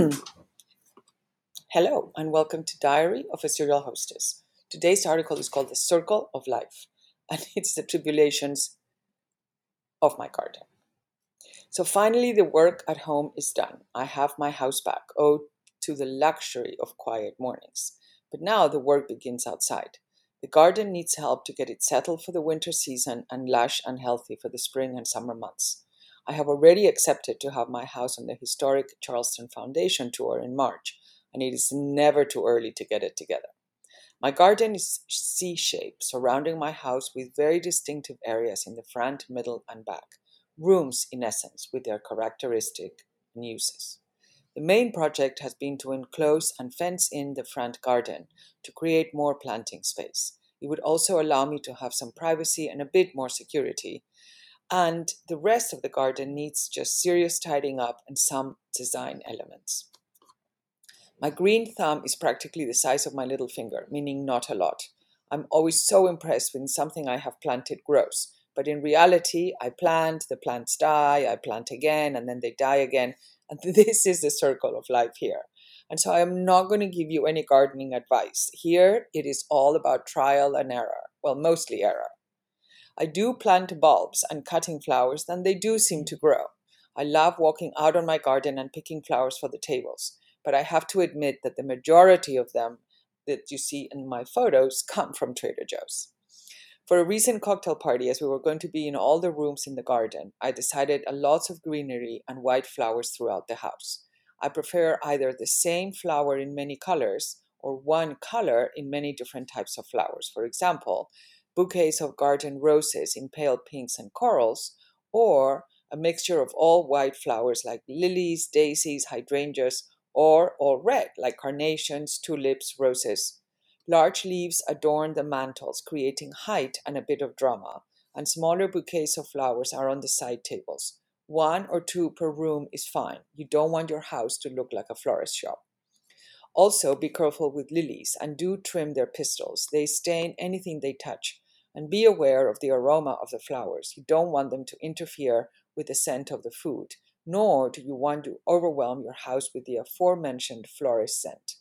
Hello, and welcome to Diary of a Serial Hostess. Today's article is called The Circle of Life, and it's the tribulations of my garden. So finally, the work at home is done. I have my house back, Oh, to the luxury of quiet mornings. But now the work begins outside. The garden needs help to get it settled for the winter season and lush and healthy for the spring and summer months. I have already accepted to have my house on the historic Charleston Foundation tour in March, and it is never too early to get it together. My garden is C shaped, surrounding my house with very distinctive areas in the front, middle, and back. Rooms, in essence, with their characteristic uses. The main project has been to enclose and fence in the front garden to create more planting space. It would also allow me to have some privacy and a bit more security and the rest of the garden needs just serious tidying up and some design elements. My green thumb is practically the size of my little finger, meaning not a lot. I'm always so impressed when something I have planted grows. But in reality, I plant, the plants die, I plant again, and then they die again. And this is the circle of life here. And so I am not going to give you any gardening advice. Here, it is all about trial and error. Well, mostly error. I do plant bulbs and cutting flowers, and they do seem to grow. I love walking out on my garden and picking flowers for the tables, but I have to admit that the majority of them that you see in my photos come from Trader Joe's. For a recent cocktail party, as we were going to be in all the rooms in the garden, I decided a lots of greenery and white flowers throughout the house. I prefer either the same flower in many colors or one color in many different types of flowers. For example, bouquets of garden roses in pale pinks and corals, or a mixture of all white flowers like lilies, daisies, hydrangeas, or all red like carnations, tulips, roses. Large leaves adorn the mantels, creating height and a bit of drama, and smaller bouquets of flowers are on the side tables. One or two per room is fine. You don't want your house to look like a florist shop. Also, be careful with lilies and do trim their pistils. They stain anything they touch. And be aware of the aroma of the flowers. You don't want them to interfere with the scent of the food, nor do you want to overwhelm your house with the aforementioned florist scent.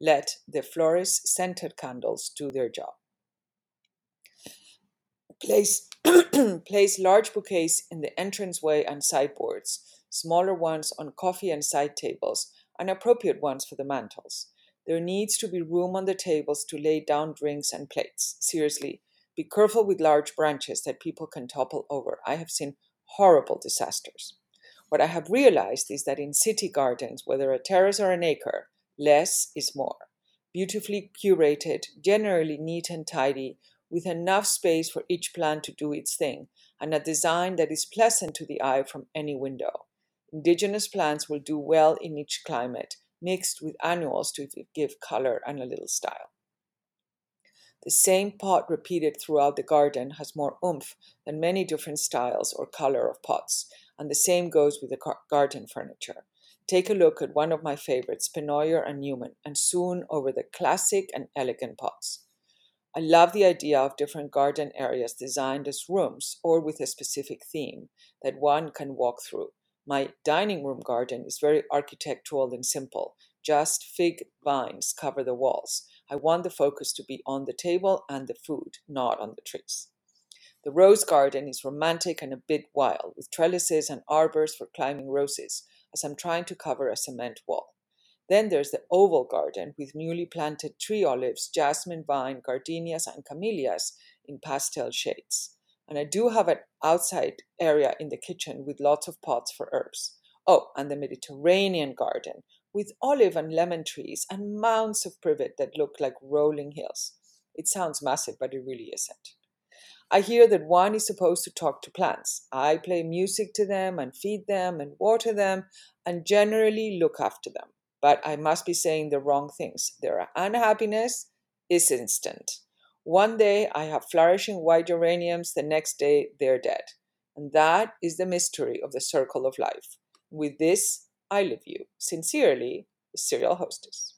Let the florist scented candles do their job. Place, place large bouquets in the entranceway and sideboards, smaller ones on coffee and side tables, and appropriate ones for the mantels. There needs to be room on the tables to lay down drinks and plates. Seriously, be careful with large branches that people can topple over. I have seen horrible disasters. What I have realized is that in city gardens, whether a terrace or an acre, less is more. Beautifully curated, generally neat and tidy, with enough space for each plant to do its thing, and a design that is pleasant to the eye from any window. Indigenous plants will do well in each climate, mixed with annuals to give color and a little style. The same pot repeated throughout the garden has more oomph than many different styles or color of pots, and the same goes with the garden furniture. Take a look at one of my favorites, Pennoyer and Newman, and soon over the classic and elegant pots. I love the idea of different garden areas designed as rooms or with a specific theme that one can walk through. My dining room garden is very architectural and simple. Just fig vines cover the walls. I want the focus to be on the table and the food, not on the trees. The rose garden is romantic and a bit wild, with trellises and arbors for climbing roses, as I'm trying to cover a cement wall. Then there's the oval garden with newly planted tea olives, jasmine vine, gardenias, and camellias in pastel shades. And I do have an outside area in the kitchen with lots of pots for herbs. Oh, and the Mediterranean garden with olive and lemon trees and mounds of privet that look like rolling hills. It sounds massive, but it really isn't. I hear that one is supposed to talk to plants. I play music to them and feed them and water them and generally look after them. But I must be saying the wrong things. Their unhappiness is instant. One day I have flourishing white geraniums, the next day they're dead. And that is the mystery of the circle of life. With this, I Love you. Sincerely, the serial hostess.